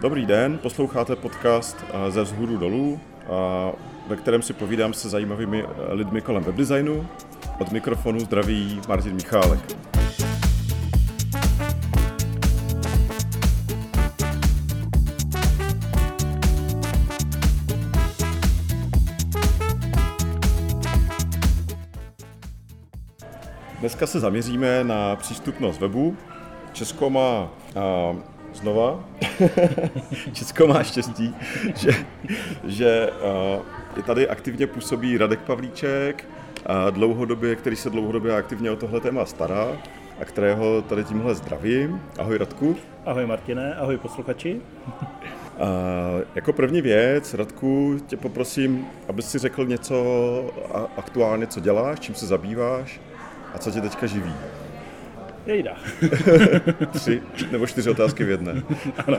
Dobrý den, posloucháte podcast eh, ze vzhůru dolů, eh, ve kterém si povídám se zajímavými eh, lidmi kolem webdesignu. Od mikrofonu zdraví Martin Michálek. Dneska se zaměříme na přístupnost webu. Česko má a, znova, Česko má štěstí, že, že je tady aktivně působí Radek Pavlíček, a dlouhodobě, který se dlouhodobě aktivně o tohle téma stará a kterého tady tímhle zdravím. Ahoj Radku. Ahoj Martine, ahoj posluchači. A jako první věc, Radku, tě poprosím, abys si řekl něco aktuálně, co děláš, čím se zabýváš a co tě teďka živí? Jejda. Tři nebo čtyři otázky v jedné. ano.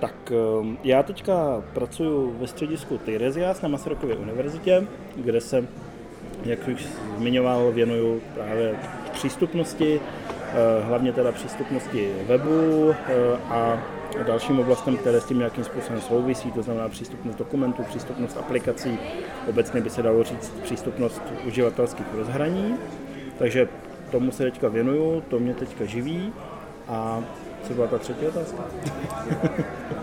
tak ehm, já teďka pracuji ve středisku Tyresias na Masarykově univerzitě, kde se, jak už zmiňoval, věnuju právě přístupnosti, eh, hlavně teda přístupnosti webu eh, a dalším oblastem, které s tím nějakým způsobem souvisí, to znamená přístupnost dokumentů, přístupnost aplikací, obecně by se dalo říct přístupnost uživatelských rozhraní. Takže tomu se teďka věnuju, to mě teďka živí a co byla ta třetí otázka?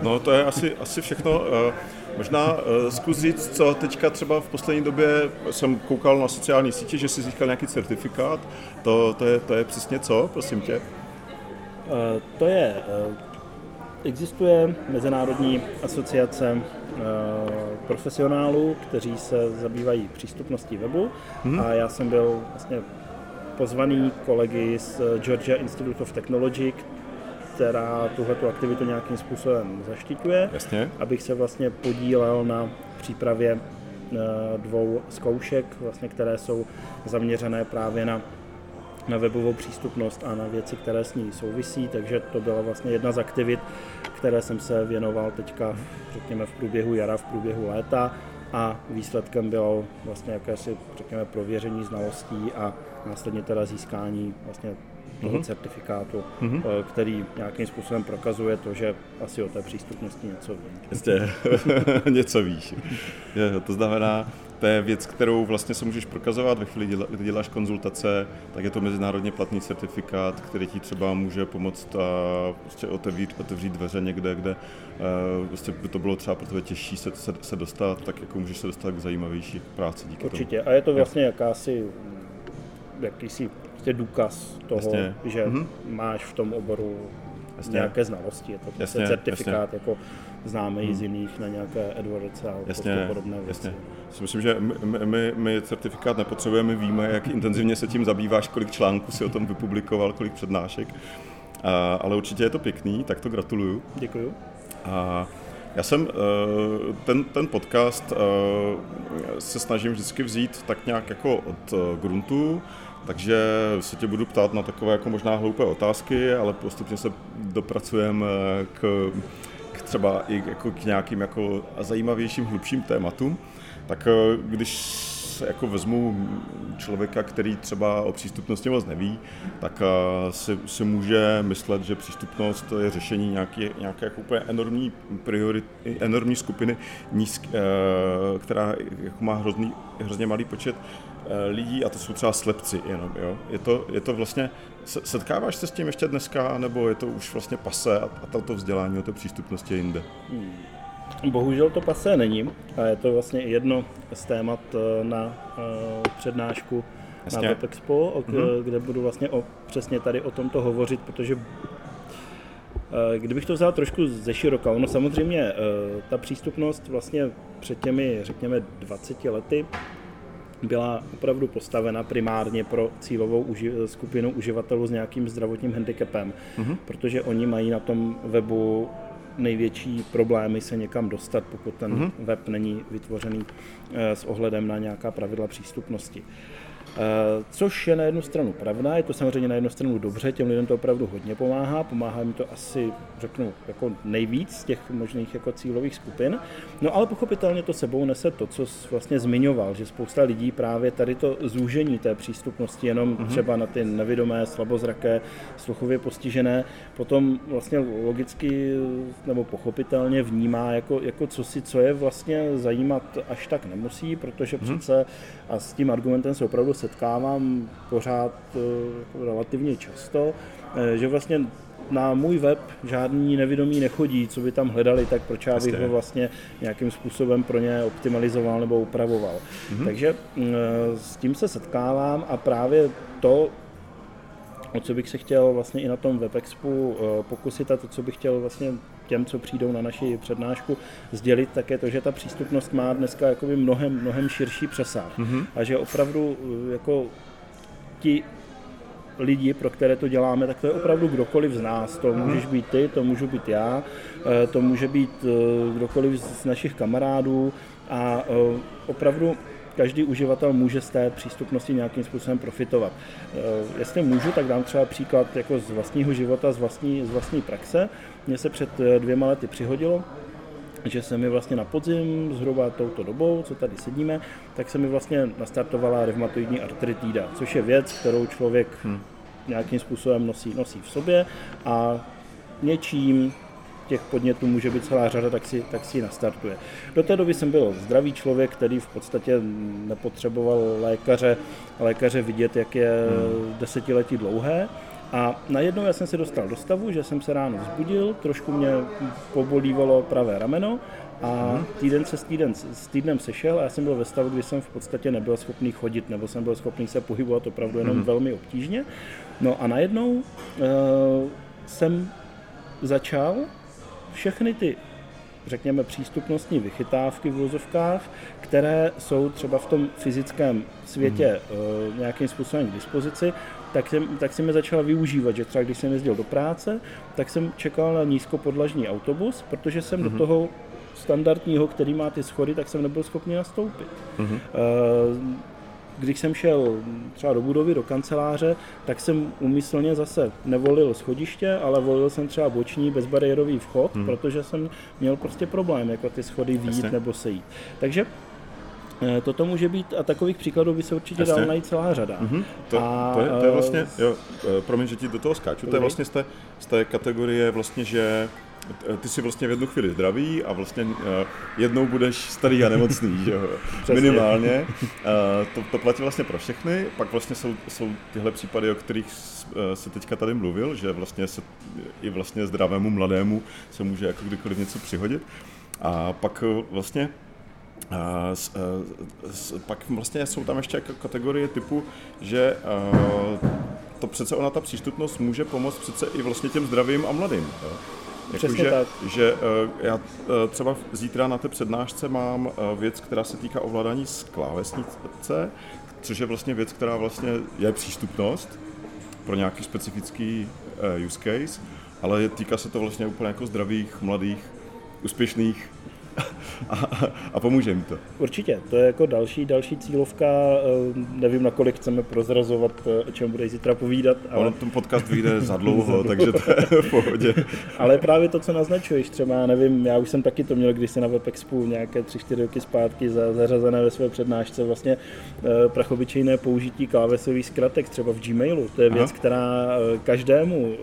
no to je asi, asi všechno. Eh, možná eh, zkus říct, co teďka třeba v poslední době jsem koukal na sociální sítě, že jsi získal nějaký certifikát. To, to, je, to je přesně co, prosím tě? Uh, to je Existuje Mezinárodní asociace eh, profesionálů, kteří se zabývají přístupností webu hmm. a já jsem byl vlastně pozvaný kolegy z Georgia Institute of Technology, která tuhletu aktivitu nějakým způsobem zaštiťuje, Jasně. abych se vlastně podílel na přípravě eh, dvou zkoušek, vlastně, které jsou zaměřené právě na na webovou přístupnost a na věci, které s ní souvisí, takže to byla vlastně jedna z aktivit, které jsem se věnoval teďka, řekněme, v průběhu jara, v průběhu léta. A výsledkem bylo vlastně jakési, řekněme, prověření znalostí a následně teda získání vlastně toho mm-hmm. certifikátu, mm-hmm. který nějakým způsobem prokazuje to, že asi o té přístupnosti něco vím. Jistě, něco víš. Je, to znamená, to je věc, kterou vlastně se můžeš prokazovat ve chvíli, kdy děláš konzultace, tak je to mezinárodně platný certifikát, který ti třeba může pomoct a prostě otevřít, otevřít dveře někde, kde prostě by to bylo třeba pro tebe těžší se, se, se dostat, tak jako můžeš se dostat k zajímavější práci díky Určitě. tomu. A je to vlastně jakási jakýsi prostě důkaz toho, jasně. že mm-hmm. máš v tom oboru jasně. nějaké znalosti. Je to prostě jasně, certifikát, jasně. jako známe hmm. z jiných na nějaké AdWords a jasně, podobné věci. Jasně. Myslím, že my, my, my certifikát nepotřebujeme, víme, jak intenzivně se tím zabýváš, kolik článků si o tom vypublikoval, kolik přednášek. A, ale určitě je to pěkný, tak to gratuluju. Děkuju. A já jsem eh, ten, ten podcast eh, se snažím vždycky vzít tak nějak jako od eh, gruntu, takže se tě budu ptát na takové jako možná hloupé otázky, ale postupně se dopracujeme k, k třeba i jako k nějakým jako zajímavějším, hlubším tématům. Tak eh, jako vezmu člověka, který třeba o přístupnosti moc neví, tak eh, si, si může myslet, že přístupnost je řešení nějaké, nějaké jako úplně enormní, priorit, enormní skupiny, nízk, eh, která jako má hrozný, hrozně malý počet Eh, lidí a to jsou třeba slepci jenom, jo. Je to, je to vlastně, setkáváš se s tím ještě dneska, nebo je to už vlastně pase a, a toto vzdělání o té přístupnosti jinde? Hmm. Bohužel to pase není a je to vlastně jedno z témat eh, na uh, přednášku Jasně. na Web Expo, mm-hmm. kde budu vlastně o, přesně tady o tomto hovořit, protože Kdybych to vzal trošku ze široka, ono samozřejmě ta přístupnost vlastně před těmi, řekněme, 20 lety byla opravdu postavena primárně pro cílovou uži- skupinu uživatelů s nějakým zdravotním handicapem, mm-hmm. protože oni mají na tom webu největší problémy se někam dostat, pokud ten mm-hmm. web není vytvořený eh, s ohledem na nějaká pravidla přístupnosti. Eh, což je na jednu stranu pravda, je to samozřejmě na jednu stranu dobře, těm lidem to opravdu hodně pomáhá, pomáhá mi to asi, řeknu, jako nejvíc z těch možných jako cílových skupin. No ale pochopitelně to sebou nese to, co jsi vlastně zmiňoval, že spousta lidí právě tady to zúžení té přístupnosti jenom mm-hmm. třeba na ty nevidomé, slabozraké, sluchově postižené, potom vlastně logicky nebo pochopitelně vnímá jako, jako co si, co je vlastně zajímat až tak nemusí, protože mm-hmm. přece a s tím argumentem se opravdu setkávám pořád eh, relativně často, eh, že vlastně na můj web žádný nevědomí nechodí, co by tam hledali, tak proč já bych ho vlastně nějakým způsobem pro ně optimalizoval nebo upravoval. Mm-hmm. Takže mm, s tím se setkávám a právě to, o co bych se chtěl vlastně i na tom WebExpu eh, pokusit a to, co bych chtěl vlastně těm, co přijdou na naši přednášku, sdělit, tak je to, že ta přístupnost má dneska jakoby mnohem, mnohem širší přesah. Mm-hmm. A že opravdu eh, jako ti lidi, pro které to děláme, tak to je opravdu kdokoliv z nás. To mhm. můžeš být ty, to můžu být já, eh, to může být kdokoliv z našich kamarádů a opravdu každý uživatel může z té přístupnosti nějakým způsobem profitovat. Eh, jestli můžu, tak dám třeba příklad jako z vlastního života, z vlastní, z vlastní praxe. Mně se před eh, dvěma lety přihodilo, že se mi vlastně na podzim, zhruba touto dobou, co tady sedíme, tak se mi vlastně nastartovala reumatoidní artritída, což je věc, kterou člověk hmm. nějakým způsobem nosí, nosí v sobě a něčím těch podnětů může být celá řada, tak si, tak si ji nastartuje. Do té doby jsem byl zdravý člověk, který v podstatě nepotřeboval lékaře, lékaře vidět, jak je hmm. desetiletí dlouhé. A najednou já jsem se dostal do stavu, že jsem se ráno vzbudil, trošku mě pobolívalo pravé rameno a hmm. týden se s, týden, s týdnem sešel a já jsem byl ve stavu, kdy jsem v podstatě nebyl schopný chodit, nebo jsem byl schopný se pohybovat opravdu jenom hmm. velmi obtížně. No a najednou uh, jsem začal všechny ty řekněme, přístupnostní vychytávky v vozovkách, které jsou třeba v tom fyzickém světě mm. nějakým způsobem k dispozici, tak jsem, tak jsem je začal využívat, že třeba když jsem jezdil do práce, tak jsem čekal na nízkopodlažní autobus, protože jsem mm. do toho standardního, který má ty schody, tak jsem nebyl schopný nastoupit. Mm. Když jsem šel třeba do budovy, do kanceláře, tak jsem umyslně zase nevolil schodiště, ale volil jsem třeba boční bezbariérový vchod, hmm. protože jsem měl prostě problém, jako ty schody výjít nebo sejít. Takže eh, Toto může být, a takových příkladů by se určitě dal najít celá řada. Mm-hmm. To, a, to, je, to je vlastně, jo, eh, promiň, že ti do toho skáču, to je vlastně z té, z té kategorie vlastně, že ty jsi vlastně v jednu chvíli zdravý a vlastně eh, jednou budeš starý a nemocný, že jo? minimálně. Eh, to, to platí vlastně pro všechny, pak vlastně jsou, jsou tyhle případy, o kterých eh, se teďka tady mluvil, že vlastně se i vlastně zdravému mladému se může jako kdykoliv něco přihodit. A pak vlastně a s, s, pak vlastně jsou tam ještě jako kategorie typu, že to přece ona ta přístupnost může pomoct přece i vlastně těm zdravým a mladým. Jo? Přesně že, tak. Že uh, já uh, třeba zítra na té přednášce mám uh, věc, která se týká ovládání z klávesnice, což je vlastně věc, která vlastně je přístupnost pro nějaký specifický use case, ale týká se to vlastně úplně jako zdravých, mladých, úspěšných a, a pomůže mi to. Určitě, to je jako další, další cílovka, eh, nevím, nakolik chceme prozrazovat, eh, o čem bude zítra povídat. Ale... On ten podcast vyjde za dlouho, takže to je v pohodě. ale právě to, co naznačuješ, třeba, nevím, já už jsem taky to měl, když se na WebExpu nějaké 3-4 roky zpátky za, zařazené ve své přednášce, vlastně eh, prachobyčejné použití klávesových zkratek třeba v Gmailu. To je věc, Aha. která každému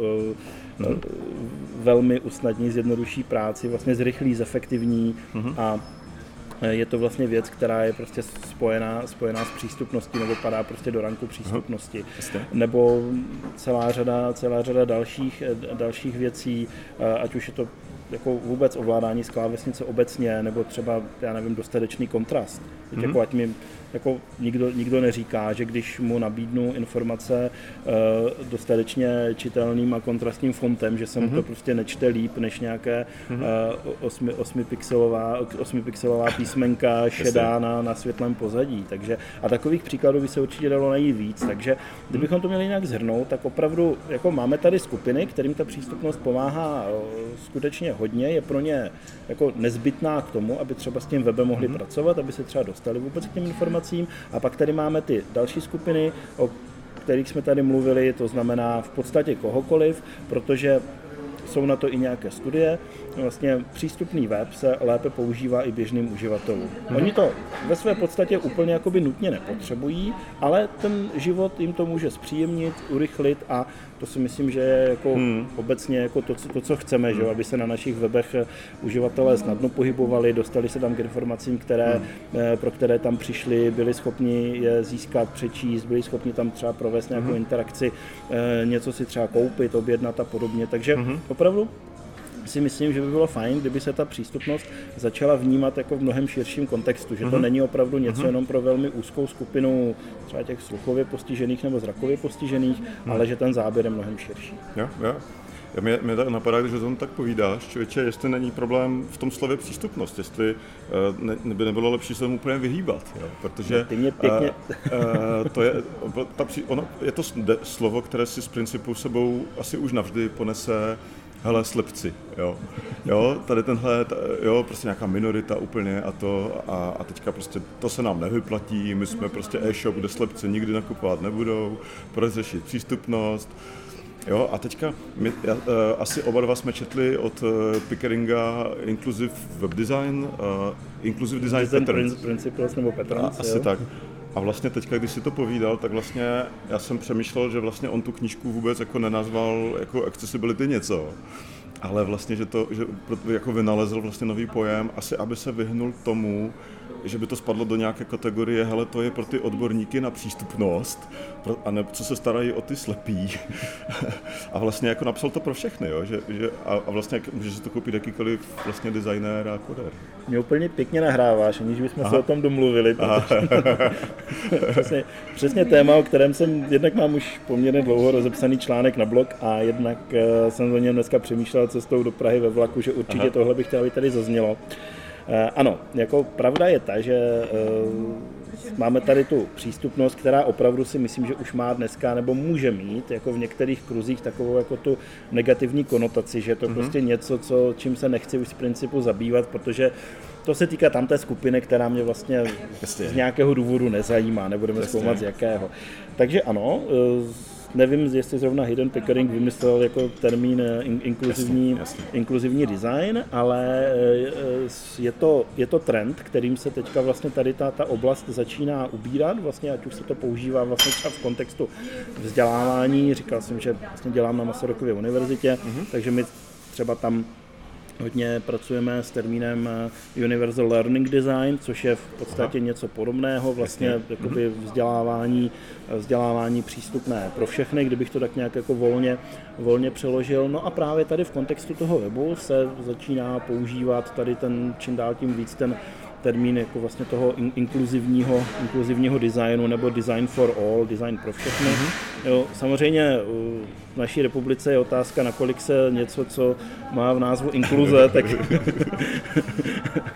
hmm. velmi usnadní, zjednoduší práci, vlastně zrychlí, zefektivní hmm. a je to vlastně věc, která je prostě spojená, spojená s přístupností nebo padá prostě do ranku přístupnosti. Aha, nebo celá řada, celá řada dalších, dalších věcí, ať už je to jako vůbec ovládání z klávesnice obecně, nebo třeba, já nevím, dostatečný kontrast. Mm-hmm. Jako ať mi jako nikdo, nikdo neříká, že když mu nabídnu informace uh, dostatečně čitelným a kontrastním fontem, že se mu mm-hmm. to mhm. prostě nečte líp než nějaké mm-hmm. uh, osmi, osmipixelová, osmipixelová písmenka šedá na, na světlém pozadí. Takže, a takových příkladů by se určitě dalo najít víc. Takže kdybychom to měli nějak zhrnout, tak opravdu jako máme tady skupiny, kterým ta přístupnost pomáhá uh, skutečně hodně, je pro ně jako nezbytná k tomu, aby třeba s tím webem mohli mm-hmm. pracovat, aby se třeba dostali vůbec k těm informacím. A pak tady máme ty další skupiny, o kterých jsme tady mluvili, to znamená v podstatě kohokoliv, protože jsou na to i nějaké studie. Vlastně přístupný web se lépe používá i běžným uživatelům. Hmm. Oni to ve své podstatě úplně jakoby nutně nepotřebují, ale ten život jim to může zpříjemnit, urychlit a to si myslím, že je jako hmm. obecně jako to, to, co chceme, hmm. že aby se na našich webech uživatelé snadno pohybovali, dostali se tam k informacím, které, hmm. Eh, pro které tam přišli, byli schopni je získat, přečíst, byli schopni tam třeba provést nějakou hmm. interakci, eh, něco si třeba koupit, objednat a podobně. Takže hmm. opravdu si myslím, že by bylo fajn, kdyby se ta přístupnost začala vnímat jako v mnohem širším kontextu, že to mm-hmm. není opravdu něco mm-hmm. jenom pro velmi úzkou skupinu třeba těch sluchově postižených nebo zrakově postižených, mm. ale že ten záběr je mnohem širší. Jo, jo. Já mě, mě tak napadá, když o tom tak povídáš, člověče, jestli není problém v tom slově přístupnost, jestli uh, ne, by nebylo lepší se mu úplně vyhýbat, jo? protože no, ty mě pěkně... Uh, uh, to je, ta, ono, je to slovo, které si z principu sebou asi už navždy ponese hele, slepci, jo. Jo, tady tenhle, jo, prostě nějaká minorita úplně a to a, a teďka prostě to se nám nevyplatí, my jsme prostě e-shop, kde slepci nikdy nakupovat nebudou, proč řešit přístupnost, Jo, a teďka my, já, uh, asi oba dva jsme četli od uh, Pickeringa Inclusive Web Design, uh, Inclusive Design, design Patterns. Principles nebo Patterns, Asi jo. tak. A vlastně teďka, když si to povídal, tak vlastně já jsem přemýšlel, že vlastně on tu knížku vůbec jako nenazval jako accessibility něco, ale vlastně, že to, že jako vynalezl vlastně nový pojem, asi aby se vyhnul tomu, že by to spadlo do nějaké kategorie, hele, to je pro ty odborníky na přístupnost, a ne, co se starají o ty slepí. a vlastně jako napsal to pro všechny, jo? Že, že, a, a vlastně může si to koupit jakýkoliv vlastně designér a koder. Mě úplně pěkně nahráváš, aniž bychom Aha. se o tom domluvili. přesně, přesně téma, o kterém jsem, jednak mám už poměrně dlouho rozepsaný článek na blog a jednak uh, jsem o něm dneska přemýšlel cestou do Prahy ve vlaku, že určitě Aha. tohle bych chtěl, aby tady zaznělo. Eh, ano, jako pravda je ta, že eh, máme tady tu přístupnost, která opravdu si myslím, že už má dneska nebo může mít jako v některých kruzích takovou jako tu negativní konotaci, že je to mm-hmm. prostě něco, co, čím se nechci už z principu zabývat, protože to se týká tamté skupiny, která mě vlastně z nějakého důvodu nezajímá, nebudeme zkoumat z jakého. Takže ano, eh, nevím, jestli zrovna Hidden Pickering vymyslel jako termín eh, in, inkluzivní, jasně, jasně. inkluzivní design, ale eh, je to, je to trend, kterým se teďka vlastně tady ta, ta oblast začíná ubírat, vlastně ať už se to používá vlastně třeba v kontextu vzdělávání, říkal jsem, že vlastně dělám na Masarykově univerzitě, mm-hmm. takže my třeba tam Hodně pracujeme s termínem eh, Universal Learning Design, což je v podstatě Aha. něco podobného, vlastně jakoby mhm. vzdělávání, eh, vzdělávání přístupné pro všechny, kdybych to tak nějak jako volně, volně přeložil. No a právě tady v kontextu toho webu se začíná používat tady ten čím dál tím víc ten termín jako vlastně toho in, inkluzivního, inkluzivního designu nebo design for all, design pro všechny. Mm-hmm. Jo, samozřejmě v naší republice je otázka, nakolik se něco, co má v názvu inkluze, tak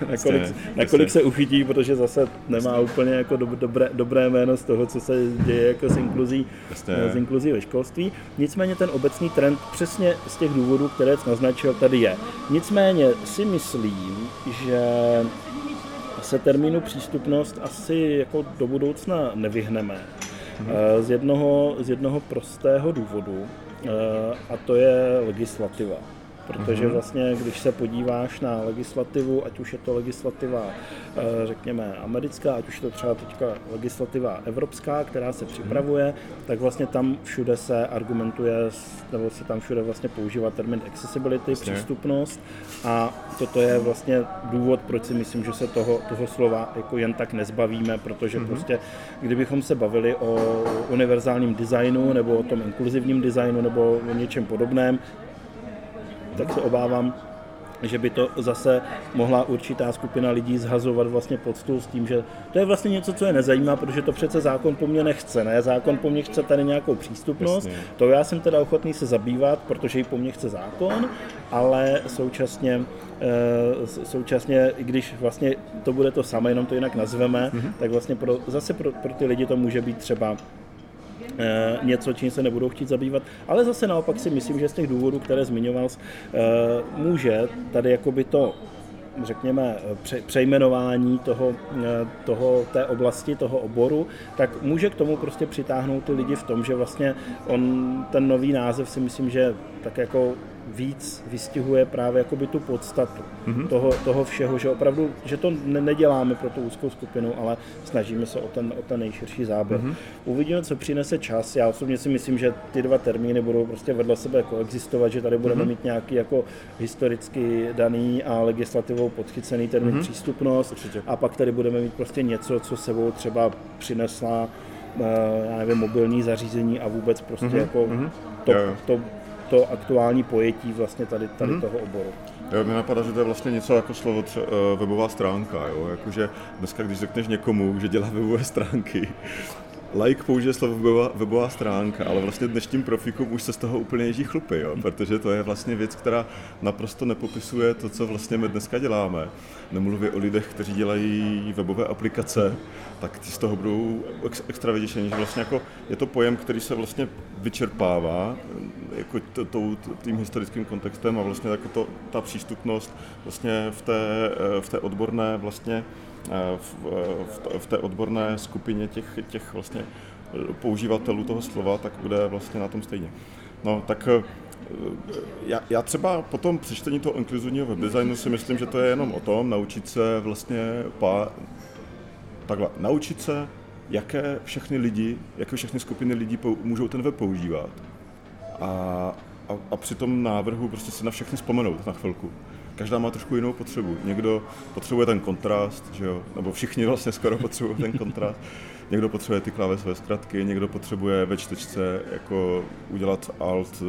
nakolik, nakolik se uchytí, protože zase nemá úplně jako dobré, dobré jméno z toho, co se děje jako s inkluzí, s inkluzí ve školství. Nicméně ten obecný trend přesně z těch důvodů, které naznačil, tady je. Nicméně si myslím, že se termínu přístupnost asi jako do budoucna nevyhneme. Mm-hmm. Z jednoho, z jednoho prostého důvodu, eh, a to je legislativa protože mhm. vlastně, když se podíváš na legislativu, ať už je to legislativa, eh, řekněme, americká, ať už je to třeba teďka legislativa evropská, která se připravuje, tak vlastně tam všude se argumentuje, nebo se tam všude vlastně používá termin accessibility, vlastně. přístupnost a toto je vlastně důvod, proč si myslím, že se toho, toho slova jako jen tak nezbavíme, protože mm-hmm. prostě, kdybychom se bavili o univerzálním designu nebo o tom inkluzivním designu nebo o něčem podobném, tak se obávám, že by to zase mohla určitá skupina lidí zhazovat vlastně pod stůl s tím, že to je vlastně něco, co je nezajímá, protože to přece zákon po mně nechce, ne? Zákon po mně chce tady nějakou přístupnost, Jasně. to já jsem teda ochotný se zabývat, protože ji po mně chce zákon, ale současně, e, současně, i když vlastně to bude to samé, jenom to jinak nazveme, mm-hmm. tak vlastně pro, zase pro, pro ty lidi to může být třeba Eh, něco, čím se nebudou chtít zabývat. Ale zase naopak si myslím, že z těch důvodů, které zmiňoval, eh, může tady jakoby to řekněme, přejmenování toho, eh, toho, té oblasti, toho oboru, tak může k tomu prostě přitáhnout ty lidi v tom, že vlastně on, ten nový název si myslím, že tak jako víc vystihuje právě jakoby tu podstatu mm-hmm. toho, toho všeho, že opravdu, že to ne, neděláme pro tu úzkou skupinu, ale snažíme se o ten, o ten nejširší záběr. Mm-hmm. Uvidíme, co přinese čas. Já osobně si myslím, že ty dva termíny budou prostě vedle sebe koexistovat, že tady budeme mm-hmm. mít nějaký jako historicky daný a legislativou podchycený termín mm-hmm. přístupnost Určitě. a pak tady budeme mít prostě něco, co sebou třeba přinesla eh, já nevím, mobilní zařízení a vůbec prostě mm-hmm. jako mm-hmm. To, to to aktuální pojetí vlastně tady, tady hmm. toho oboru. Jo, mě napadá, že to je vlastně něco jako slovo tře- eh, webová stránka, jo? Jakože dneska, když řekneš někomu, že dělá webové stránky, like použije slovo webová, webová stránka, ale vlastně dnešním profikům už se z toho úplně ježí chlupy, jo? protože to je vlastně věc, která naprosto nepopisuje to, co vlastně my dneska děláme. Nemluvě o lidech, kteří dělají webové aplikace, tak ti z toho budou extra vyděšení, že vlastně jako je to pojem, který se vlastně vyčerpává jako tím historickým kontextem a vlastně jako to, ta přístupnost vlastně v té, v té odborné vlastně v, v, v té odborné skupině těch, těch vlastně používatelů toho slova, tak bude vlastně na tom stejně. No, tak já, já třeba po tom přečtení toho inkluzivního webdesignu si myslím, že to je jenom o tom naučit se vlastně pár, takhle, naučit se, jaké všechny lidi, jaké všechny skupiny lidí pou, můžou ten web používat. A, a, a při tom návrhu prostě si na všechny vzpomenout na chvilku. Každá má trošku jinou potřebu. Někdo potřebuje ten kontrast, že jo? nebo všichni vlastně skoro potřebují ten kontrast. Někdo potřebuje ty klávesové zkratky, někdo potřebuje ve čtečce jako udělat alt uh,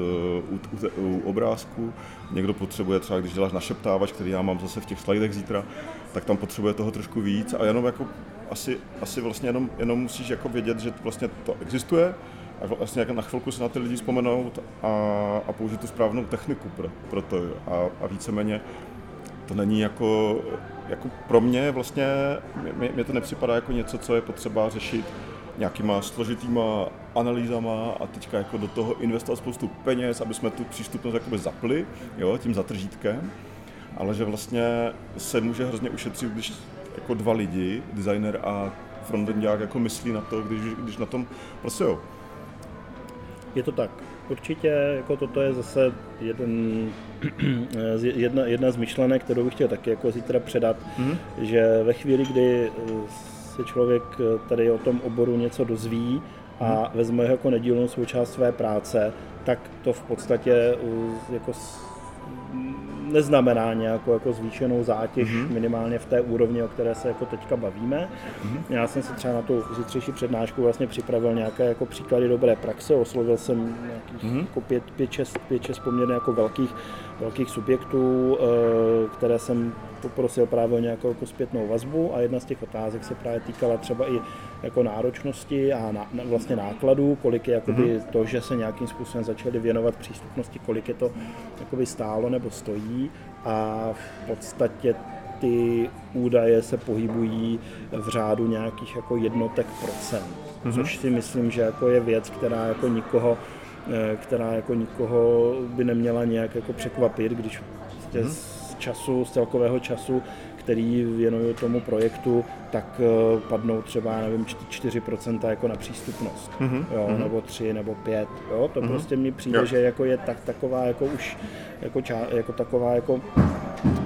u, u, u obrázku, někdo potřebuje třeba, když děláš našeptávač, který já mám zase v těch slidech zítra, tak tam potřebuje toho trošku víc a jenom jako asi, asi vlastně jenom, jenom musíš jako vědět, že vlastně to existuje a vlastně jako na chvilku se na ty lidi vzpomenout a, a použít tu správnou techniku pro, pro to. A, a víceméně to není jako, jako pro mě vlastně, mě, mě to nepřipadá jako něco, co je potřeba řešit nějakýma složitýma analýzama a teďka jako do toho investovat spoustu peněz, aby jsme tu přístupnost jakoby zapli, jo, tím zatržítkem, ale že vlastně se může hrozně ušetřit, když jako dva lidi, designer a frontendák jako myslí na to, když, když na tom prostě jo. Je to tak. Určitě jako toto je zase jeden, jedna, jedna z myšlenek, kterou bych chtěl taky jako zítra předat, mm-hmm. že ve chvíli, kdy se člověk tady o tom oboru něco dozví a mm-hmm. vezme jako nedílnou součást své práce, tak to v podstatě jako neznamená nějakou jako zvýšenou zátěž mm-hmm. minimálně v té úrovni, o které se jako teďka bavíme. Mm-hmm. Já jsem si třeba na tu zítřejší přednášku vlastně připravil nějaké jako příklady dobré praxe, oslovil jsem nějakých mm-hmm. jako pět, pět, šest, pět, šest poměrně jako velkých, velkých subjektů, eh, které jsem poprosil právě o nějakou jako zpětnou vazbu a jedna z těch otázek se právě týkala třeba i jako náročnosti a na, vlastně nákladů, kolik je jakoby mm-hmm. to, že se nějakým způsobem začali věnovat přístupnosti, kolik je to jakoby stálo nebo stojí a v podstatě ty údaje se pohybují v řádu nějakých jako jednotek procent, mm-hmm. což si myslím, že jako je věc, která jako nikoho eh, která jako nikoho by neměla nějak jako překvapit, když mm-hmm. z času, z celkového času který věnuju tomu projektu, tak eh, padnou třeba, nevím, 4% jako na přístupnost, mm-hmm. jo, mm-hmm. nebo 3, nebo 5, jo, to mm-hmm. prostě mi přijde, jo. že jako je tak taková jako už, jako, ča, jako taková jako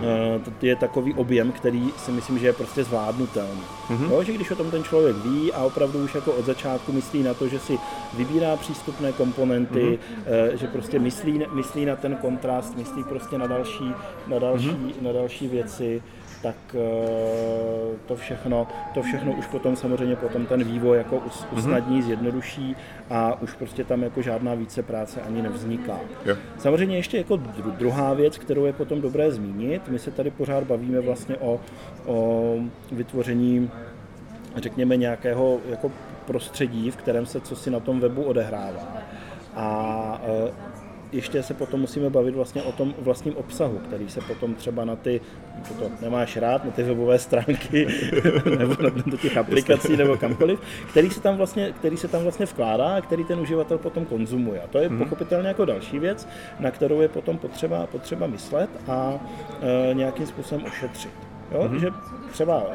eh, je takový objem, který si myslím, že je prostě zvládnutelný. Mm-hmm. Jo, že když o tom ten člověk ví a opravdu už jako od začátku myslí na to, že si vybírá přístupné komponenty, mm-hmm. že prostě myslí, myslí na ten kontrast, myslí prostě na další, na další, mm-hmm. na další věci, tak eh, to všechno, to všechno už potom samozřejmě potom ten vývoj jako mhm. usnadní, zjednoduší a už prostě tam jako žádná více práce ani nevzniká. Jo. Samozřejmě ještě jako druhá věc, kterou je potom dobré zmínit, my se tady pořád bavíme vlastně o, o vytvoření řekněme nějakého jako prostředí, v kterém se co si na tom webu odehrává. A eh, ještě se potom musíme bavit vlastně o tom vlastním obsahu, který se potom třeba na ty, to nemáš rád, na ty webové stránky nebo do těch aplikací nebo kamkoliv, který se tam vlastně, který se tam vlastně vkládá a který ten uživatel potom konzumuje. A to je hmm. pochopitelně jako další věc, na kterou je potom potřeba, potřeba myslet a e, nějakým způsobem ošetřit. Jo? Mm-hmm. Že třeba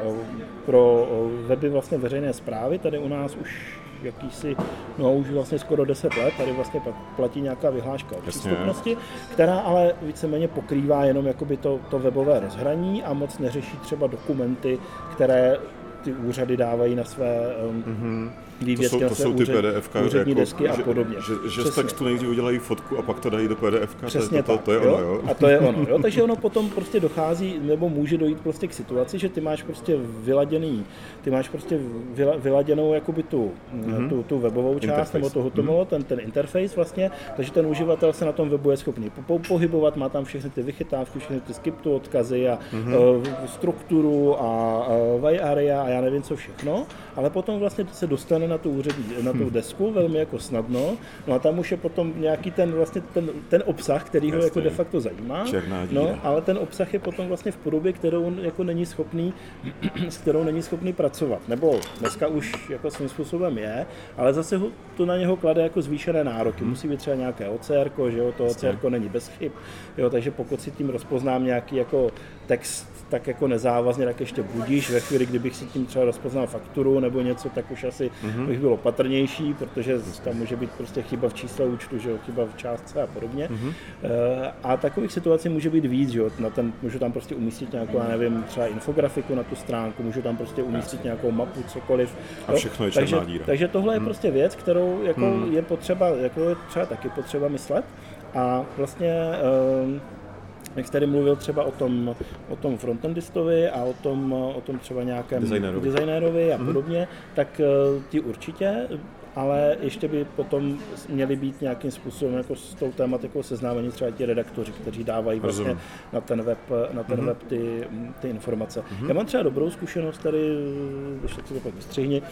pro weby vlastně veřejné zprávy tady u nás už jakýsi, no už vlastně skoro 10 let, tady vlastně platí nějaká vyhláška o přístupnosti, která ale víceméně pokrývá jenom jakoby to, to webové rozhraní a moc neřeší třeba dokumenty, které ty úřady dávají na své um, mm-hmm vývětky to jsou, to jsou ty PDF, úřední jako, desky a podobně. Že, že, že z textu nejdřív udělají fotku a pak to dají do PDF. Přesně to, to, to, je jo? ono, jo? A to je ono, jo? Takže ono potom prostě dochází, nebo může dojít prostě k situaci, že ty máš prostě vyladěný, ty máš prostě vyladěnou jakoby tu, mm-hmm. tu, tu webovou část, interface. nebo to HTML, mm-hmm. ten, ten interface vlastně, takže ten uživatel se na tom webu je schopný po, pohybovat, má tam všechny ty vychytávky, všechny ty skiptu odkazy a mm-hmm. uh, strukturu a uh, area a já nevím co všechno, ale potom vlastně se dostane na tu úřední, na tu hmm. desku velmi jako snadno, no a tam už je potom nějaký ten vlastně ten, ten obsah, který ho jako de facto zajímá, no, ale ten obsah je potom vlastně v podobě, kterou on jako není schopný, s kterou není schopný pracovat, nebo dneska už jako svým způsobem je, ale zase ho, to na něho klade jako zvýšené nároky, hmm. musí být třeba nějaké OCR, že jo, to OCR není bez chyb, jo, takže pokud si tím rozpoznám nějaký jako text tak jako nezávazně, tak ještě budíš. Ve chvíli, kdybych si tím třeba rozpoznal fakturu nebo něco, tak už asi mm-hmm. bych byl opatrnější, protože tam může být prostě chyba v čísle účtu, že jo, chyba v částce a podobně. Mm-hmm. A takových situací může být víc, že jo. Na ten, můžu tam prostě umístit nějakou, já nevím, třeba infografiku na tu stránku, můžu tam prostě umístit nějakou mapu, cokoliv. A všechno je takže, díra. takže tohle je mm. prostě věc, kterou jako mm. je potřeba, jako je třeba taky potřeba myslet. A vlastně jak tady mluvil třeba o tom, o tom frontendistovi a o tom, o tom třeba nějakém designérovi, designérovi a mm-hmm. podobně, tak uh, ti určitě ale ještě by potom měli být nějakým způsobem jako s tou tématikou seznámení třeba ti redaktoři, kteří dávají vlastně na ten web, na ten mm-hmm. web ty, ty informace. Mm-hmm. Já mám třeba dobrou zkušenost tady, když to pak vystřihni,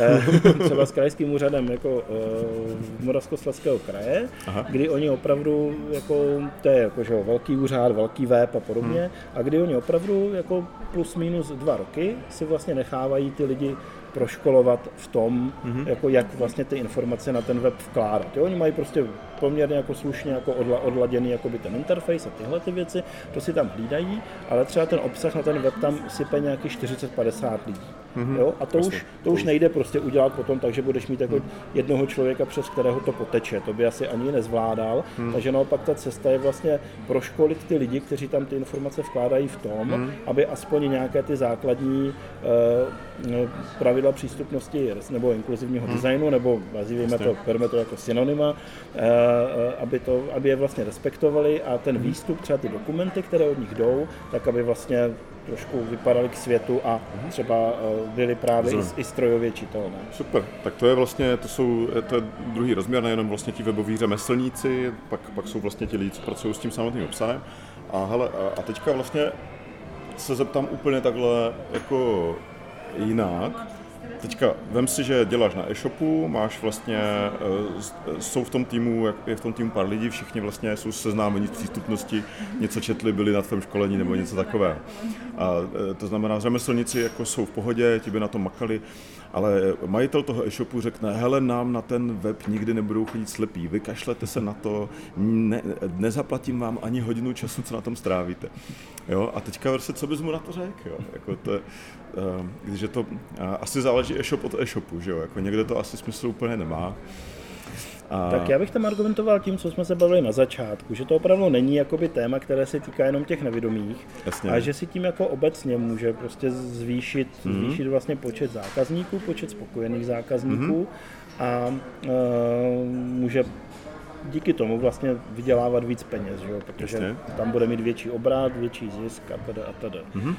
eh, třeba s krajským úřadem jako uh, Moravskoslezského kraje, Aha. kdy oni opravdu, jako, to je jako, že velký úřad, velký web a podobně, mm. a kdy oni opravdu jako plus minus dva roky si vlastně nechávají ty lidi proškolovat v tom, mm-hmm. jako jak vlastně ty informace na ten web vkládat. Jo? Oni mají prostě poměrně jako slušně jako odla, odladěný by ten interface a tyhle ty věci, to si tam hlídají, ale třeba ten obsah na ten web tam sype nějaký 40-50 lidí. Mm-hmm. Jo? A to už, to už nejde prostě udělat potom tak, že budeš mít jako mm. jednoho člověka, přes kterého to poteče. To by asi ani nezvládal. Mm. Takže naopak ta cesta je vlastně proškolit ty lidi, kteří tam ty informace vkládají v tom, mm. aby aspoň nějaké ty základní uh, pravidla přístupnosti nebo inkluzivního mm. designu, nebo nazývejme to, berme to jako synonyma, uh, aby, to, aby je vlastně respektovali a ten mm. výstup, třeba ty dokumenty, které od nich jdou, tak aby vlastně trošku vypadaly k světu a mhm. třeba eh, byly právě i, i strojově čitelné. Super, tak to je vlastně, to jsou, to je druhý rozměr, nejenom vlastně ti weboví řemeslníci, pak, pak jsou vlastně ti lidi, co pracují s tím samotným obsahem. A, hele, a teďka vlastně se zeptám úplně takhle jako jinak. Teďka vem si, že děláš na e-shopu, máš vlastně, eh, jsou v tom týmu, je v tom týmu pár lidí, všichni vlastně jsou seznámeni s přístupností, něco četli, byli na tvém školení nebo něco takového. A eh, to znamená, řemeslníci jako jsou v pohodě, ti by na tom makali, ale majitel toho e-shopu řekne, hele, nám na ten web nikdy nebudou chodit slepí, vykašlete se na to, ne, nezaplatím vám ani hodinu času, co na tom strávíte. Jo? A teďka se, co bys mu na to řekl? Jako to, eh, když je to, asi záleží e-shop od e-shopu, že jo? Jako někde to asi smysl úplně nemá. A... Tak já bych tam argumentoval tím, co jsme se bavili na začátku, že to opravdu není jakoby téma, které se týká jenom těch nevědomých, Jasně. a že si tím jako obecně může prostě zvýšit, mm-hmm. zvýšit vlastně počet zákazníků, počet spokojených zákazníků mm-hmm. a e, může díky tomu vlastně vydělávat víc peněz, že jo? protože Jasně. tam bude mít větší obrat, větší zisk a tedy a tedy. Mm-hmm.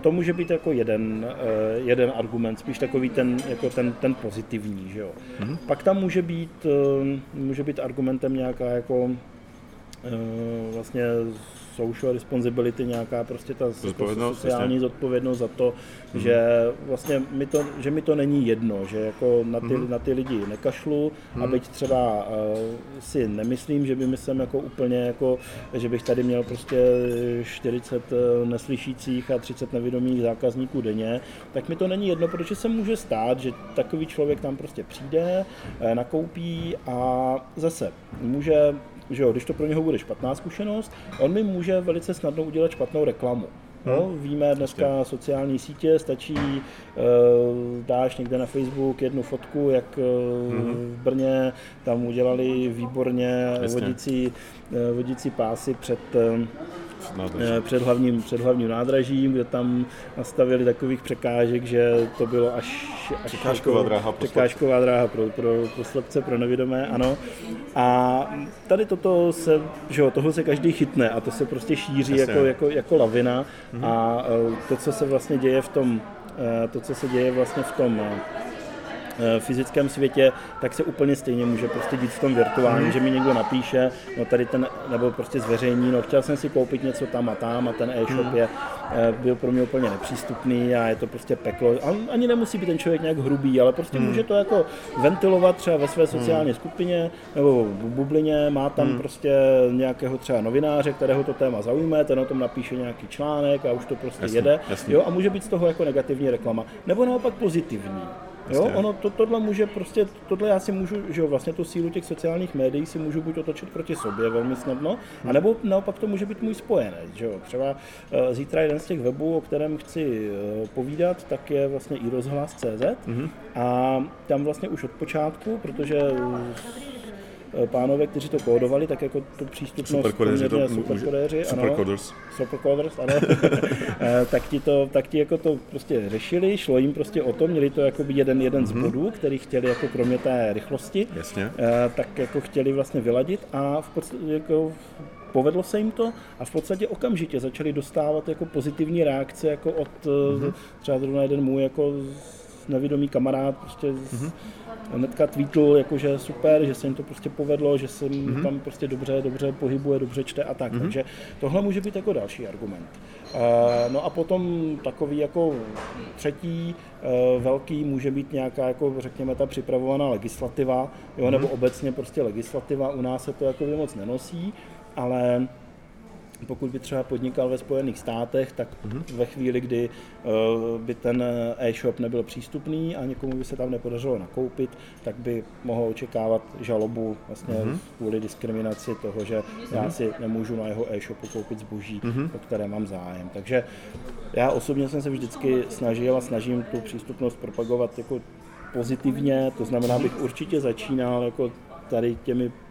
To může být jako jeden, eh, jeden argument, spíš takový ten, jako ten, ten pozitivní. Že jo? Mm-hmm. Pak tam může být, eh, může být argumentem nějaká jako vlastně social responsibility, nějaká prostě ta Zodpovědnost, sociální jasně. zodpovědnost za to, že vlastně mi to, že mi to není jedno, že jako na ty, na ty lidi nekašlu a byť třeba uh, si nemyslím, že by mi sem jako úplně jako, že bych tady měl prostě 40 eh, neslyšících a 30 nevědomých zákazníků denně, tak mi to není jedno, protože se může stát, že takový člověk tam prostě přijde, eh, nakoupí a zase může že jo, když to pro něho bude špatná zkušenost, on mi může velice snadno udělat špatnou reklamu. No, víme dneska sociální sítě, stačí, uh, dáš někde na Facebook jednu fotku, jak uh, v Brně tam udělali výborně Jasně. vodící, uh, vodící pásy před uh, Nádrž. Eh, před hlavním, před hlavním nádražím, kde tam nastavili takových překážek, že to bylo až... až Překážková dráha pro Překážková dráha pro, pro, pro slepce, pro nevědomé, ano. A tady toto se, že jo, toho se každý chytne a to se prostě šíří Jasně. jako, jako, jako lavina Mhm. a eh, to, co se vlastně děje v tom, eh, to, co se děje vlastně v tom fyzickém světě, tak se úplně stejně může prostě dít v tom virtuálním, že mi někdo napíše, no tady ten, nebo prostě zveřejní, no chtěl jsem si koupit něco tam a tam a ten e-shop je, eh, byl pro mě úplně nepřístupný a je to prostě peklo. A ani nemusí být ten člověk nějak hrubý, ale prostě může to jako ventilovat třeba ve své sociální skupině nebo v bublině, má tam prostě nějakého třeba novináře, kterého to téma zaujme, ten o tom napíše nějaký článek a už to prostě Jasně, jede. jasně. Jo, a může být z toho jako negativní reklama. Nebo naopak pozitivní. Jo, Jasně. ono to, tohle může prostě, tohle já si můžu, že jo, vlastně tu sílu těch sociálních médií si můžu buď otočit proti sobě velmi snadno, Hmm. anebo naopak to může být můj spojenec, že jo. Třeba eh, zítra jeden z těch webů, o kterém chci eh, povídat, tak je vlastně i rozhlas.cz Mhm. a tam vlastně už od počátku, protože pánové, kteří to kódovali, tak jako tu přístupnost Superkodéři to poměrně může- ano. Supercoders. Supercoders, ano, Eh, tak ti, to, tak ti jako to prostě řešili, šlo jim prostě o to, měli to jako jeden, jeden z bodů, který chtěli jako kromě té rychlosti, Jasně. eh, tak jako chtěli vlastně vyladit a v podstatě jako povedlo se jim to a v podstatě okamžitě začali dostávat jako pozitivní reakce jako od mm-hmm. třeba zrovna jeden můj jako nevědomý kamarád prostě mm-hmm. hnedka tweetl, jako že super, že se jim to prostě povedlo, že se jim mm-hmm. tam prostě dobře, dobře pohybuje, dobře čte a tak. Mm-hmm. Takže tohle může být jako další argument. Uh, no a potom takový jako třetí uh, velký může být nějaká jako řekněme ta připravovaná legislativa, jo, nebo obecně prostě legislativa, u nás se to jako moc nenosí, ale pokud by třeba podnikal ve Spojených státech, tak ve chvíli, kdy uh, by ten e-shop nebyl přístupný a někomu by se tam nepodařilo nakoupit, tak by mohl očekávat žalobu vlastně kvůli diskriminaci toho, že já si nemůžu na jeho e-shopu koupit zboží, o které mám zájem. Takže já osobně jsem se vždycky snažil a snažím tu přístupnost propagovat jako pozitivně, to znamená, bych určitě začínal jako tady těmi eh,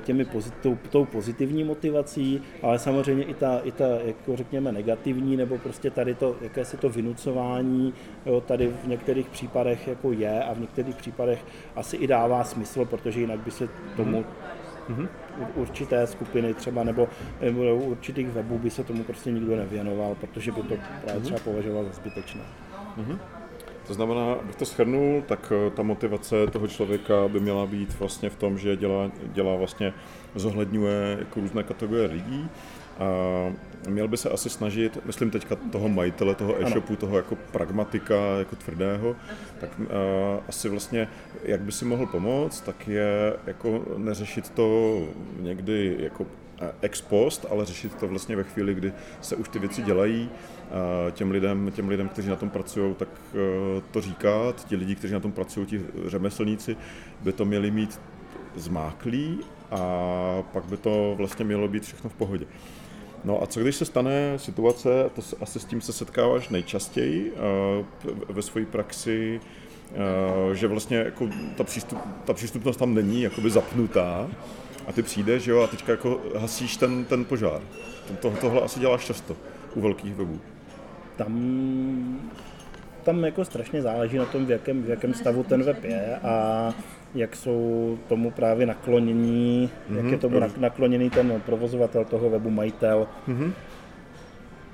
těmi pozit, tou, tou pozitivní motivací, ale samozřejmě i ta, i ta jako řekněme, negativní, nebo prostě tady to, jakési to vynucování, jo, tady v některých případech jako je a v některých případech asi i dává smysl, protože jinak by se tomu u určité skupiny třeba nebo, nebo určitých webů by se tomu prostě nikdo nevěnoval, protože by to právě třeba považoval za zbytečné. To znamená, abych to shrnul, tak eh, ta motivace toho člověka by měla být vlastně v tom, že dělá, dělá vlastně, zohledňuje jako různé kategorie lidí. A měl by se asi snažit, myslím teďka toho majitele, toho e-shopu, toho jako pragmatika, jako tvrdého, tak uh, asi vlastně, jak by si mohl pomoct, tak je jako neřešit to někdy jako eh, ex post, ale řešit to vlastně ve chvíli, kdy se už ty věci dělají. Těm lidem, těm lidem, kteří na tom pracují, tak eh, to říkat. Ti lidi, kteří na tom pracují, ti řemeslníci, by to měli mít zmáklý a pak by to vlastně mělo být všechno v pohodě. No a co když se stane situace, to asi s tím se setkáváš nejčastěji eh, ve své praxi, eh, že vlastně jako ta, přístup, ta přístupnost tam není jakoby zapnutá a ty přijdeš jo, a teďka jako hasíš ten, ten požár. To, to, tohle asi děláš často u velkých webů. tam, tam jako strašně záleží na tom, v jakém, v jakém stavu ten web je a jak jsou tomu právě naklonění, mm-hmm. jak je tomu nak- nakloněný ten provozovatel toho webu, majitel, mm-hmm.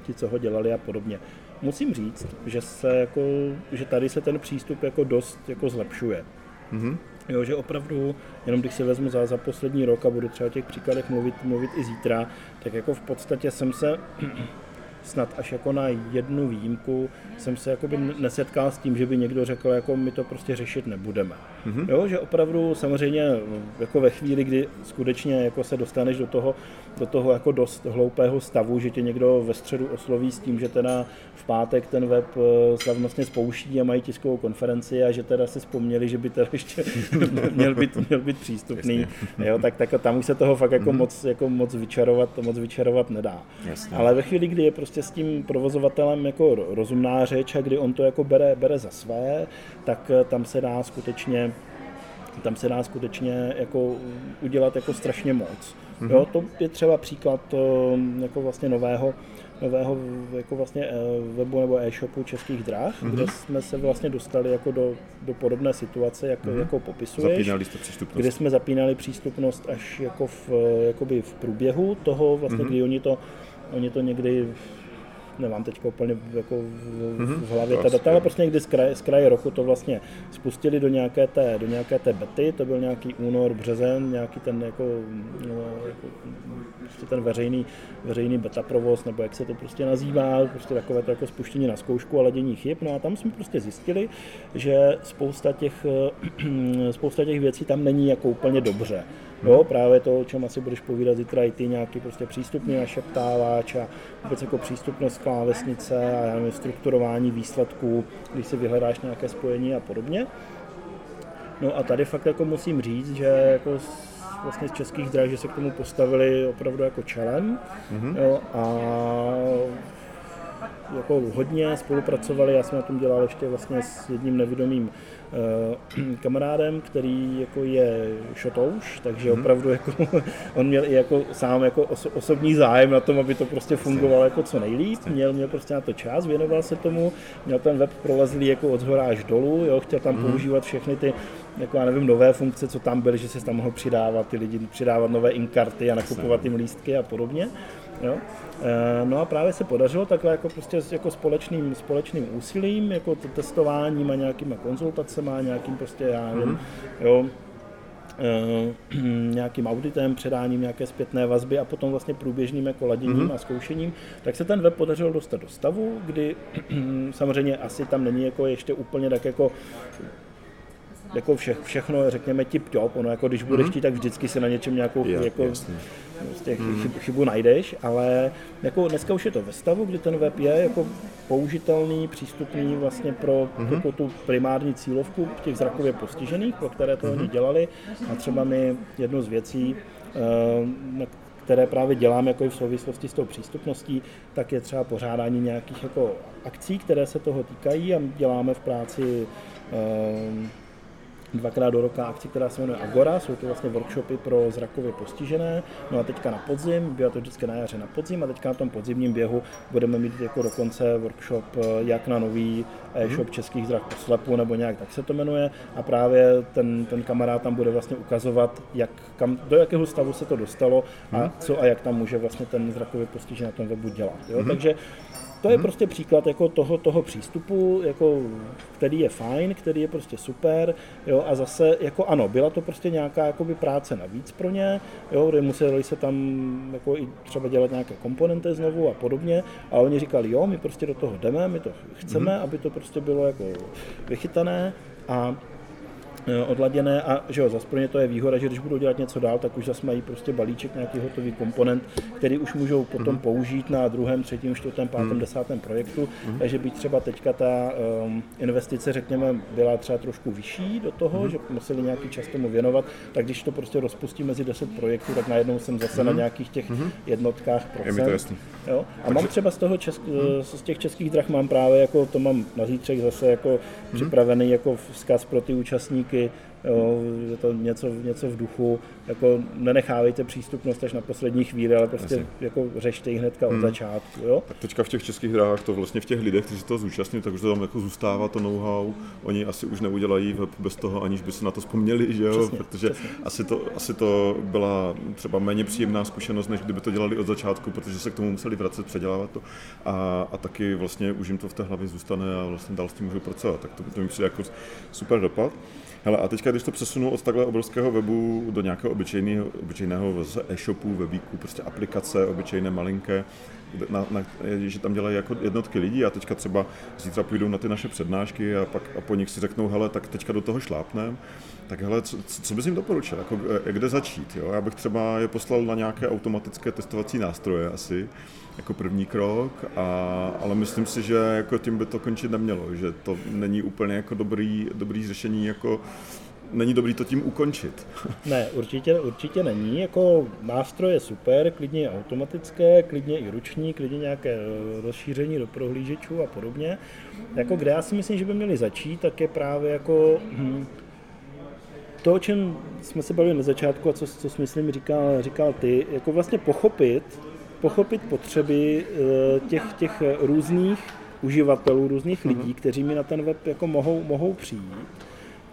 ti, co ho dělali a podobně. Musím říct, že, se jako, že tady se ten přístup jako dost jako zlepšuje. Mm-hmm. Jo, že opravdu, jenom když se vezmu za, za poslední rok a budu třeba o těch příkladech mluvit, mluvit i zítra, tak jako v podstatě jsem se snad až jako na jednu výjimku jsem se jakoby nesetkal s tím, že by někdo řekl, jako my to prostě řešit nebudeme. Mm-hmm. Jo, že opravdu samozřejmě jako ve chvíli, kdy skutečně jako se dostaneš do toho, do toho jako dost hloupého stavu, že tě někdo ve středu osloví s tím, že teda v pátek ten web eh, slavnostně spouští a mají tiskovou konferenci a že teda si vzpomněli, že by teda ještě měl být, měl být přístupný, jo, tak, tak tam už se toho fakt jako, mm-hmm. moc, jako moc, vyčarovat, moc vyčarovat nedá. Jasně. Ale ve chvíli, kdy je prostě s tím provozovatelem jako rozumná řeč a kdy on to jako bere, bere za své, tak eh, tam se dá skutečně tam se dá skutečně jako udělat jako strašně moc. Mm-hmm. Jo, to je třeba příklad eh, jako vlastně nového, nového jako vlastně eh, webu nebo e-shopu českých drah, mm-hmm. kde jsme se vlastně dostali jako do, do podobné situace, jak, mm-hmm. jako popisuješ. Zapínali jste přístupnost. Kde jsme zapínali přístupnost až jako v, jakoby v průběhu toho, vlastně, mm-hmm. kdy oni to, oni to někdy nemám teď úplně jako v, mm-hmm. v hlavě ta data, ale prostě někdy z kraje, z kraje roku to vlastně spustili do nějaké té, do nějaké té bety, to byl nějaký únor, březen, nějaký ten jako, no, jako prostě ten veřejný, veřejný beta provoz, nebo jak se to prostě nazývá, prostě takové to jako spuštění na zkoušku a ladění chyb. No a tam jsme prostě zjistili, že spousta těch, spousta těch věcí tam není jako úplně dobře. Jo, právě to, o čem asi budeš povídat zítra, i ty nějaký prostě přístupný našeptávač a vůbec jako přístupnost klávesnice a já nevím, strukturování výsledků, když si vyhledáš nějaké spojení a podobně. No a tady fakt jako musím říct, že jako vlastně z českých drah, že se k tomu postavili opravdu jako čelem mm-hmm. jo, a jako hodně spolupracovali, já jsem na tom dělal ještě vlastně s jedním nevědomým uh, kamarádem, který jako je šotouš, takže mm-hmm. opravdu jako on měl i jako sám jako oso, osobní zájem na tom, aby to prostě fungovalo jako co nejlíp, měl, měl prostě na to čas, věnoval se tomu, měl ten web prolezlý jako od zhora až dolů, jo, chtěl tam mm-hmm. používat všechny ty jako já nevím, nové funkce, co tam byly, že se tam mohl přidávat ty lidi, přidávat nové inkarty a nakupovat jim lístky a podobně. Jo? Eh, no a právě se podařilo takhle jako prostě jako společným, společným úsilím, jako testováním a nějakýma konzultacemi, nějakým prostě, já nevím, mm-hmm. jo, e, nějakým auditem, předáním nějaké zpětné vazby a potom vlastně průběžným jako laděním mm-hmm. a zkoušením, tak se ten web podařilo dostat do stavu, kdy samozřejmě asi tam není jako ještě úplně tak jako jako vše, všechno, řekněme, tip top, ono jako když budeš mm-hmm. chtít, tak vždycky se na něčem nějakou je, jako, prostě mm. chybu, chybu najdeš, ale jako dneska už je to ve stavu, kdy ten web je jako použitelný, přístupný vlastně pro mm-hmm. jako tu primární cílovku těch zrakově postižených, pro které to mm-hmm. oni dělali a třeba mi jednu z věcí, uh, které právě dělám jako i v souvislosti s tou přístupností, tak je třeba pořádání nějakých jako akcí, které se toho týkají a děláme v práci uh, dvakrát do roka akci, která se jmenuje Agora, jsou to vlastně workshopy pro zrakově postižené. No a teďka na podzim, bylo to vždycky na jaře na podzim a teďka na tom podzimním běhu budeme mít jako dokonce workshop eh, jak na nový e-shop českých zrak po slepu nebo nějak tak se to jmenuje a právě ten, ten kamarád tam bude vlastně ukazovat, jak, kam, do jakého stavu se to dostalo a mhm. co a jak tam může vlastně ten zrakově postižený na tom webu dělat. Jo? Mm-hmm. Takže to je mhm. prostě příklad jako toho, toho přístupu, jako, který je fajn, který je prostě super, jo, a zase, jako ano, byla to prostě nějaká jakoby práce navíc pro ně, jo, kde museli se tam jako i třeba dělat nějaké komponenty znovu a podobně, a oni říkali, jo, my prostě do toho jdeme, my to chceme, mm-hmm. aby to prostě bylo jako vychytané a odladěné a že jo, zase pro ně to je výhoda, že když budou dělat něco dál, tak už zase mají prostě balíček nějaký hotový komponent, který už můžou potom mm-hmm. použít na druhém, třetím, čtvrtém, pátém, mm-hmm. desátém projektu, mm-hmm. takže by třeba teďka ta um, investice, řekněme, byla třeba trošku vyšší do toho, mm-hmm. že museli nějaký čas tomu věnovat, tak když to prostě rozpustí mezi 10 projektů, tak najednou jsem zase mm-hmm. na nějakých těch mm-hmm. jednotkách procent. Je mi to jasný. Jo? A takže... mám třeba z toho česk, mm-hmm. z těch českých drah mám právě jako, to mám na zítřek zase jako mm-hmm. připravený jako vzkaz pro ty účastníky, výrobky, jo, je to něco, něco v duchu, jako nenechávejte přístupnost až na poslední chvíli, ale prostě Jasně. jako řešte ji hnedka hmm. od začátku. Jo? Tak teďka v těch českých dráhách to vlastně v těch lidech, kteří se to zúčastní, tak už to tam jako zůstává to know-how, oni asi už neudělají web bez toho, aniž by se na to vzpomněli, že jo? Přesně, protože přesně. Asi, to, asi to byla třeba méně příjemná zkušenost, než kdyby to dělali od začátku, protože se k tomu museli vracet, předělávat to a, a taky vlastně už jim to v té hlavě zůstane a vlastně dál s tím můžou pracovat. Tak to, to mi přijde jako super dopad. Hele, a teďka, když to přesunu od takhle obrovského webu do nějakého obyčejného, obyčejného e-shopu, webíku, prostě aplikace, obyčejné malinké, na, na, že tam dělají jako jednotky lidí a teďka třeba zítra půjdou na ty naše přednášky a pak a po nich si řeknou, hele, tak teďka do toho šlápnem, tak hele, co, co bys jim doporučil, jako, e, kde začít, jo? Já bych třeba je poslal na nějaké automatické testovací nástroje asi, jako první krok, a, ale myslím si, že jako tím by to končit nemělo, že to není úplně jako dobrý, dobrý řešení jako není dobrý to tím ukončit. Ne, určitě, určitě není. Jako nástroj je super, klidně automatické, klidně i ruční, klidně nějaké eh, rozšíření do prohlížečů a podobně. Jako kde já si myslím, že by měli začít, tak je právě jako hm, to, o čem jsme se bavili na začátku a co, co myslím říkal, říkal ty, jako vlastně pochopit, pochopit potřeby eh, těch, těch různých uživatelů, různých lidí, mm-hmm. kteří mi na ten web jako mohou, mohou přijít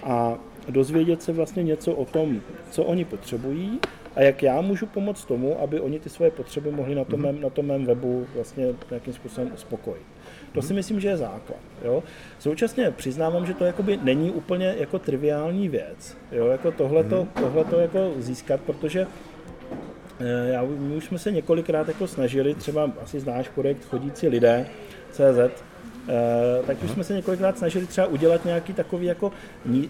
a dozvědět se vlastně něco o tom, co oni potřebují a jak já můžu pomoct tomu, aby oni ty svoje potřeby mohli na tom, mm-hmm. mém, na tom mém webu vlastně nějakým způsobem uspokojit. To si myslím, že je základ. Jo? Současně přiznávám, že to jakoby není úplně jako triviální věc. Jo? Jako tohleto, tohleto jako získat, protože já, my už jsme se několikrát jako snažili, třeba asi znáš projekt Chodící lidé, CZ, Eh, tak už jsme se několikrát snažili třeba udělat nějaký takový jako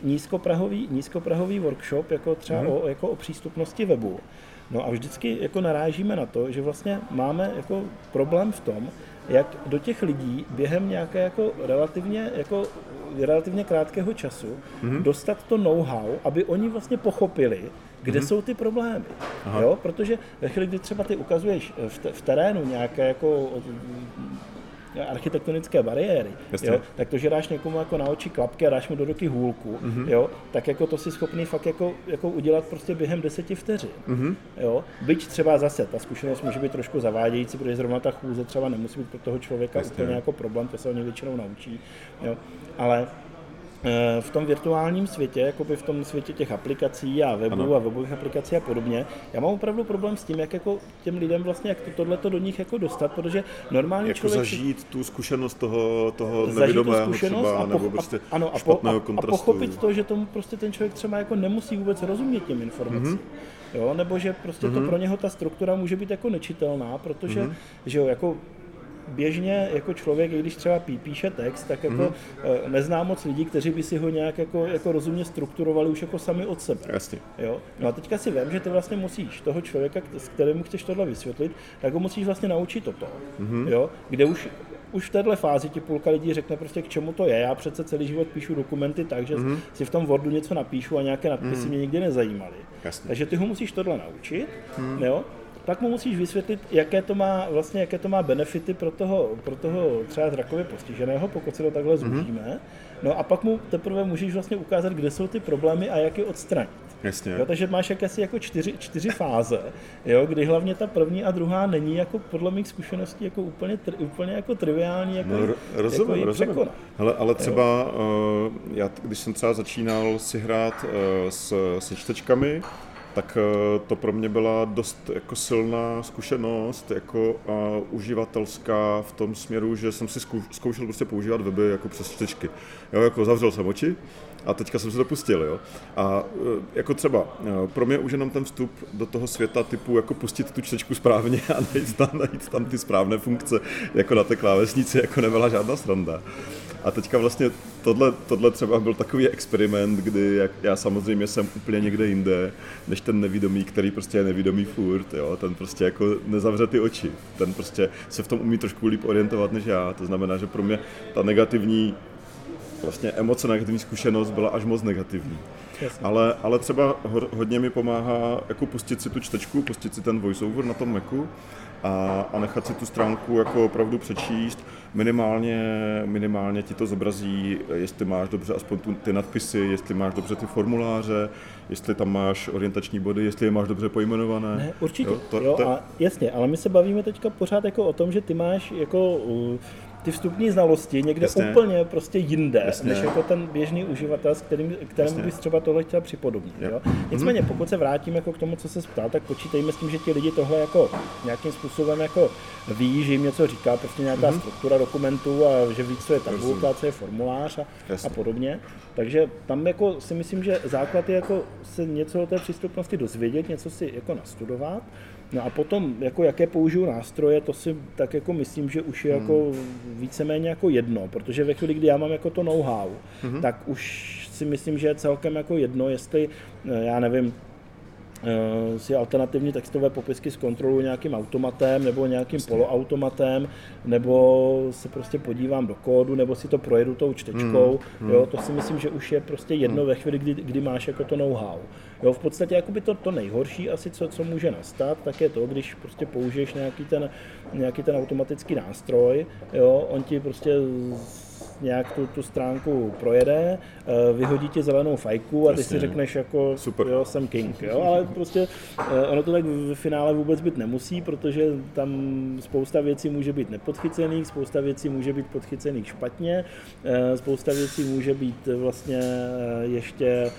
nízkoprahový, nízkoprahový workshop, jako třeba mm. o, jako o přístupnosti webu. No a vždycky jako narážíme na to, že vlastně máme jako problém v tom, jak do těch lidí během nějaké jako relativně, jako relativně krátkého času mm. dostat to know-how, aby oni vlastně pochopili, kde mm. jsou ty problémy. Jo? Protože ve chvíli, kdy třeba ty ukazuješ v, v terénu nějaké jako architektonické bariéry, jo, tak to, že dáš někomu jako na oči klapky a dáš mu do ruky hůlku, mm-hmm. jo, tak jako to si schopný fakt jako, jako udělat prostě během deseti vteřin. Mm-hmm. Jo. Byť třeba zase, ta zkušenost může být trošku zavádějící, protože zrovna ta chůze třeba nemusí být pro toho člověka Jasně. úplně jako problém, to se oni většinou naučí. Jo. Ale Eh, v tom virtuálním světě, jakoby v tom světě těch aplikací a webu ano. a webových aplikací a podobně, já mám opravdu problém s tím, jak jako těm lidem vlastně, jak to, tohleto do nich jako dostat, protože normálně jako člověk... zažít tu zkušenost toho, toho nevědomého zkušenost třeba, a, po, nebo prostě a, ano, a, po, a, a pochopit to, že tomu prostě ten člověk třeba jako nemusí vůbec rozumět těm informacím. Mm-hmm. Jo, nebo že prostě mm-hmm. to mhm. pro něho ta struktura může být jako nečitelná, protože mm-hmm. že jo, jako běžně jako člověk, když třeba pí, píše text, tak jako mm-hmm. nezná moc lidí, kteří by si ho nějak jako, jako rozumně strukturovali už jako sami od sebe. Jasně. Jo? No a teďka si vím, že ty vlastně musíš toho člověka, s kterému chceš tohle vysvětlit, tak ho musíš vlastně naučit toto. Mm-hmm. Jo? Kde už už v této fázi ti půlka lidí řekne prostě, k čemu to je. Já přece celý život píšu dokumenty tak, že mm-hmm. si v tom Wordu něco napíšu a nějaké nadpisy mm-hmm. mě nikdy nezajímaly. Jasně. Takže ty ho musíš tohle naučit, mm-hmm. jo? Pak mu musíš vysvětlit, jaké to má, vlastně, jaké to má benefity pro toho, pro toho třeba zrakově postiženého, pokud se to takhle mhm. zúžíme. Mm-hmm. No a pak mu teprve můžeš vlastně ukázat, kde jsou ty problémy a jak je odstranit. Jasně. Jo, takže máš jakési jako čtyři, čtyři fáze, jo, kdy hlavně ta první a druhá není jako podle mých zkušeností jako úplně, tri, úplně jako triviální jako, no, rozumím, jako rozumím. Hele, ale třeba uh, já, když jsem třeba začínal si hrát uh, s, se čtečkami, tak eh, to pro mě byla dost jako silná zkušenost, jako uh, uživatelská v tom směru, že jsem si zkoušel prostě používat weby jako přes čtečky. Jo, jako zavřel jsem oči a teďka jsem se dopustil, jo. A uh, jako třeba uh, pro mě už jenom ten vstup do toho světa typu jako pustit tu čtečku správně a najít tam, najít tam ty správné funkce, jako na té klávesnici, jako nebyla žádná sranda. A teďka vlastně tohle, tohle třeba byl takový experiment, kdy jak, já samozřejmě jsem úplně někde jinde, než ten nevidomý, který prostě je nevidomý furt, jo, ten prostě jako nezavře ty oči, ten prostě se v tom umí trošku líp orientovat než já, to znamená, že pro mě ta negativní vlastně emoce, negativní zkušenost byla až moc negativní. Ale, ale třeba hodně mi pomáhá jako pustit si tu čtečku, pustit si ten voiceover na tom Macu a, a nechat si tu stránku jako opravdu přečíst. Minimálně, minimálně ti to zobrazí, jestli máš dobře aspoň tu, ty nadpisy, jestli máš dobře ty formuláře, jestli tam máš orientační body, jestli je máš dobře pojmenované. Ne, určitě, jo, to, jo to... A jasně, ale my se bavíme teďka pořád jako o tom, že ty máš jako uh, ty vstupní znalosti někde Jasně. úplně prostě jinde, Jasně. než jako ten běžný uživatel, s kterým, kterému Jasně. bys třeba tohle chtěl připodobnit. Jo. Jo? Nicméně, pokud se vrátím jako k tomu, co se ptal, tak počítejme s tím, že ti lidi tohle jako nějakým způsobem jako ví, že jim něco říká, prostě nějaká struktura dokumentů a že ví, co je tabulka, co je formulář a, a podobně. Takže tam jako si myslím, že základ je jako se něco o té přístupnosti dozvědět, něco si jako nastudovat. No a potom, jako jaké použiju nástroje, to si tak jako myslím, že už je jako víceméně jako jedno, protože ve chvíli, kdy já mám jako to know-how, tak už si myslím, že je celkem jako jedno, jestli, eh, já nevím, si alternativní textové popisky zkontroluji nějakým automatem nebo nějakým poloautomatem, nebo se prostě podívám do kódu, nebo si to projedu tou čtečkou. Jo, to si myslím, že už je prostě jedno ve chvíli, kdy, kdy máš jako to know-how. Jo, v podstatě jakoby to, to nejhorší asi, co, co může nastat, tak je to, když prostě použiješ nějaký ten, nějaký ten automatický nástroj, jo, on ti prostě z- nějak tu, tu stránku projede, eh, vyhodí ti zelenou fajku a ty si Jasně. řekneš jako, Super. jo, jsem king, jo, ale prostě eh, ono to tak v finále vůbec být nemusí, protože tam spousta věcí může být nepodchycených, spousta věcí může být podchycených špatně, eh, spousta věcí může být vlastně ještě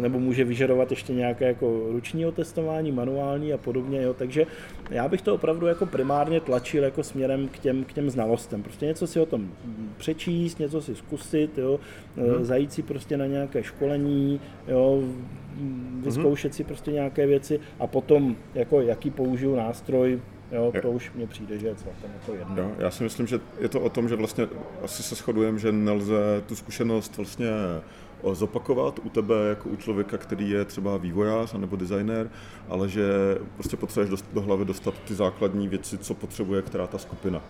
nebo může vyžadovat ještě nějaké jako ruční otestování, manuální a podobně, jo. takže já bych to opravdu jako primárně tlačil jako směrem k těm, k těm znalostem, prostě něco si o tom přečíst, něco si zkusit, jo, hmm. zajít si prostě na nějaké školení, jo, vyzkoušet si prostě nějaké věci a potom jako jaký použiju nástroj, jo, to už mně přijde, že je celkem jako jedno. Jo, já si myslím, že je to o tom, že vlastně asi se shodujeme, že nelze tu zkušenost vlastně o, zopakovat u tebe jako u člověka, který je třeba vývojář nebo designer, ale že prostě potřebuješ do hlavy dostat ty základní věci, co potřebuje která ta skupina.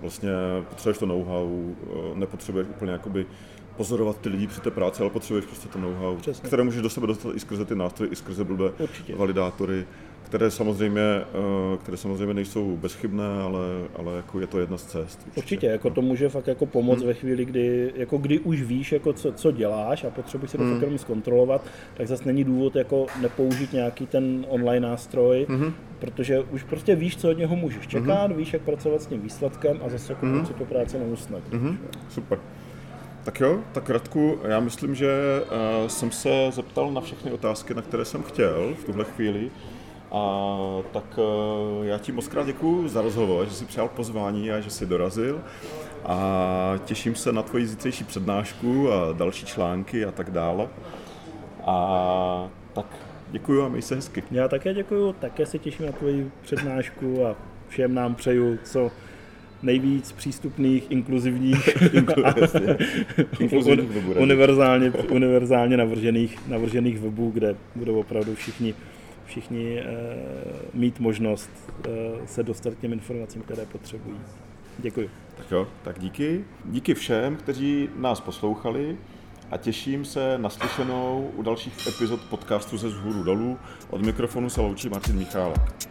Vlastně potřebuješ to know-how, o, nepotřebuješ úplně jakoby pozorovat ty lidi při té práci, ale potřebuješ prostě to know-how, Přesně. které můžeš do sebe dostat i skrze ty nástroje, i skrze blbé Určitě. validátory, které samozřejmě, eh, které samozřejmě nejsou bezchybné, ale, ale jako je to jedna z cest. Určitě, jako to může fakt jako pomoct ve chvíli, kdy, jako kdy už víš, jako co, co děláš a potřebuješ si to fakt jenom zkontrolovat, tak zase není důvod jako nepoužít nějaký ten online nástroj, protože už prostě víš, co od něho můžeš čekat, víš, jak pracovat s tím výsledkem a zase jako mm. si to práce neusnadní. Mhm, super. Tak jo, tak Radku, já myslím, že uh, jsem se zeptal na všechny otázky, na které jsem chtěl v tuhle chvíli. A tak uh, já ti moc krát děkuju za rozhovor, že jsi přijal pozvání a že jsi dorazil. A těším se na tvoji zítřejší přednášku a další články a tak dále. A tak děkuju a měj se hezky. Já také děkuju, také se těším na tvoji přednášku a všem nám přeju co nejvíc přístupných, inkluzivních. Inkluzivních univerzálně, univerzálně navržených, navržených webů, kde budou opravdu všichni, všichni eh, mít možnost eh, se dostat k těm informacím, které potřebují. Děkuji. Tak jo, tak díky. Díky všem, kteří nás poslouchali a těším se na slyšenou u dalších epizod podcastu ze zhůru dolů. Od mikrofonu se loučí Martin Michálek.